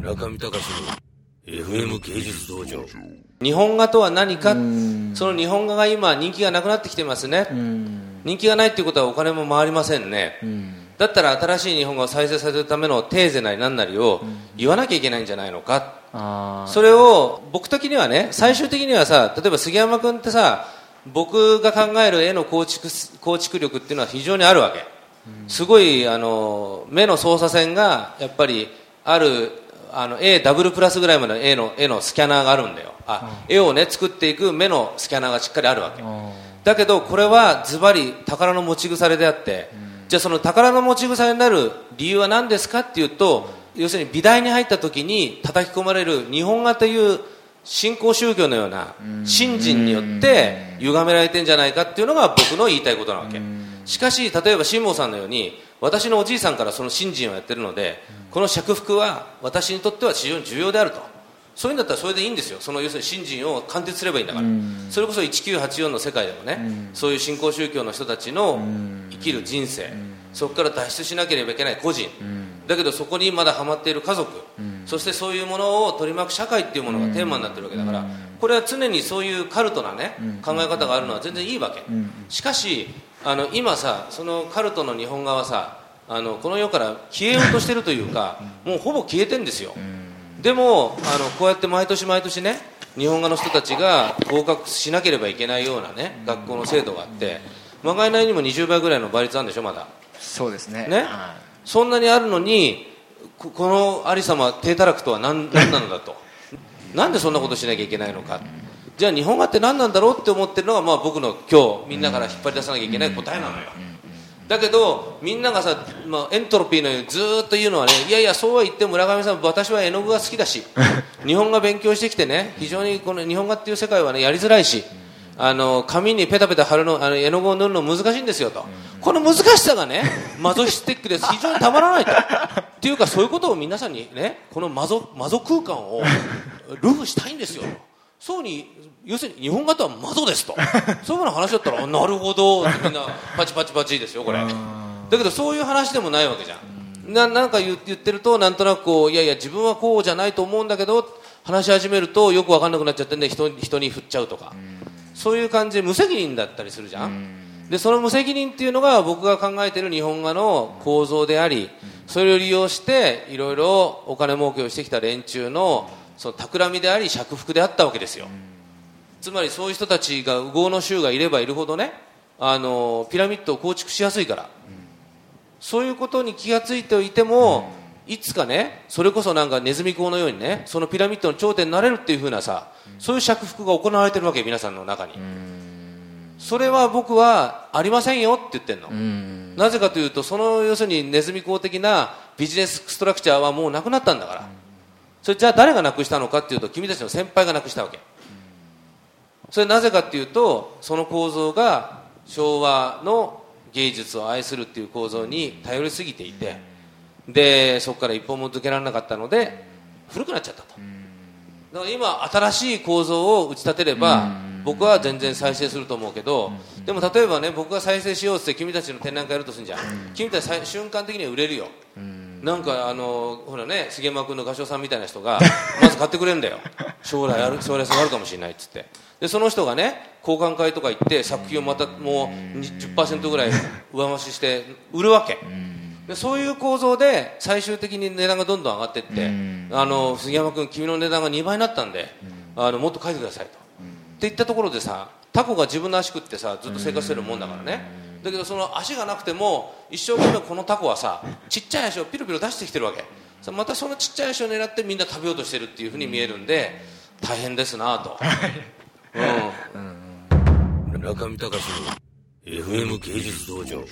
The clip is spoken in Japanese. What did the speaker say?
中見隆の FM 芸術道場。日本画とは何か？その日本画が今人気がなくなってきてますね。人気がないっていうことはお金も回りませんね。だったら新しい日本画を再生させるためのテーゼなり何なりを言わなきゃいけないんじゃないのか。あそれを僕的にはね最終的にはさ例えば杉山君ってさ僕が考える絵の構築構築力っていうのは非常にあるわけ。すごいあの目の操作線がやっぱりあるあの A ダブルプラスぐらいまでの絵の絵のスキャナーがあるんだよ。あ絵をね作っていく目のスキャナーがしっかりあるわけ。あだけどこれはズバリ宝の持ち腐れであって、じゃあその宝の持ち腐れになる理由は何ですかっていうと要するに美大に入った時に叩き込まれる日本画という新興宗教のような信心によって歪められてんじゃないかっていうのが僕の言いたいことなわけ。しかし例えば辛坊さんのように私のおじいさんからその信心をやってるのでこの釈福は私にとっては非常に重要であると。そういうんだったらそれでいいんですよ。その要するに信心を貫徹すればいいんだから、それこそ1984の世界でもね、そういう新興宗教の人たちの生きる人生、そこから脱出しなければいけない個人、だけどそこにまだハマっている家族、そしてそういうものを取り巻く社会っていうものがテーマになってるわけだから、これは常にそういうカルトなね、考え方があるのは全然いいわけ、しかしあの今さそのカルトの日本画はさあのこの世から消えようとしてるというか、もうほぼ消えてんですよ、でもあのこうやって毎年毎年ね日本画の人たちが合格しなければいけないようなね学校の制度があってまがいないにも20倍ぐらいの倍率あるんでしょまだ。そうですね。ね。はそんなにあるのにここのありさま低たらくとは何何なのだと。なんでそんなことしなきゃいけないのかじゃあ日本画って何なんだろうって思ってるのが、まあ、僕の今日みんなから引っ張り出さなきゃいけない答えなのよ、だけどみんながさ、まあ、エントロピーのようにずーっと言うのはねいやいやそうは言っても村上さん私は絵の具が好きだし 日本画勉強してきてね非常にこの日本画っていう世界はねやりづらいしあの紙にペタペタ貼るのあの絵の具を塗るの難しいんですよと、この難しさがね マゾヒスティックです。非常にたまらないと。っていうかそういうことを皆さんにねこのマゾマゾ空間をルフしたいんですよとそうに要するに日本画とはマゾですと。そういうような話だったらあなるほど。みんなパチパチパチですよこれ。だけどそういう話でもないわけじゃん。ななんか言言ってるとなんとなくこういやいや自分はこうじゃないと思うんだけど話し始めるとよく分かんなくなっちゃってんで人人に振っちゃうとか。そういう感じで無責任だったりするじゃん。でその無責任っていうのが僕が考えている日本画の構造でありそれを利用していろいろお金儲けをしてきた連中のその企みであり釈福であったわけですよ。つまりそういう人たちが右往の衆がいればいるほどねあのピラミッドを構築しやすいから。そういうことに気がついておいても、いつかねそれこそなんかネズミ講のようにねそのピラミッドの頂点になれるっていうふうなさそういう釈福が行われてるわけ皆さんの中に。それは僕はありませんよって言ってんの。なぜかというとその要するにネズミ講的なビジネスストラクチャーはもうなくなったんだからそれじゃあ誰がなくしたのかっていうと君たちの先輩がなくしたわけ。それなぜかっていうとその構造が昭和の芸術を愛するっていう構造に頼りすぎていてでそこから一歩も抜けられなかったので古くなっちゃったと。だから今新しい構造を打ち立てれば僕は全然再生すると思うけどでも例えばね僕が再生しようって君たちの展覧会やるとするんじゃん。君たちさ瞬間的には売れるよなんかあのほらね杉山君の画商さんみたいな人が まず買ってくれるんだよ。将来ある将来性があるかもしれないっつって。でその人がね交換会とか行って作品をまたもう10%ぐらい上増しして売るわけ。でそういう構造で最終的に値段がどんどん上がっていってあの杉山君君の値段が2倍になったんであのもっと書いてくださいと。って言ったところでさタコが自分の足食ってさずっと生活してるもんだからねだけどその足がなくても一生懸命このタコはさちっちゃい足をピロピロ出してきてるわけ。さまたそのちっちゃい足を狙ってみんな食べようとしてるっていうふうに見えるんで大変ですなと、うん、中見隆の FM 芸術道場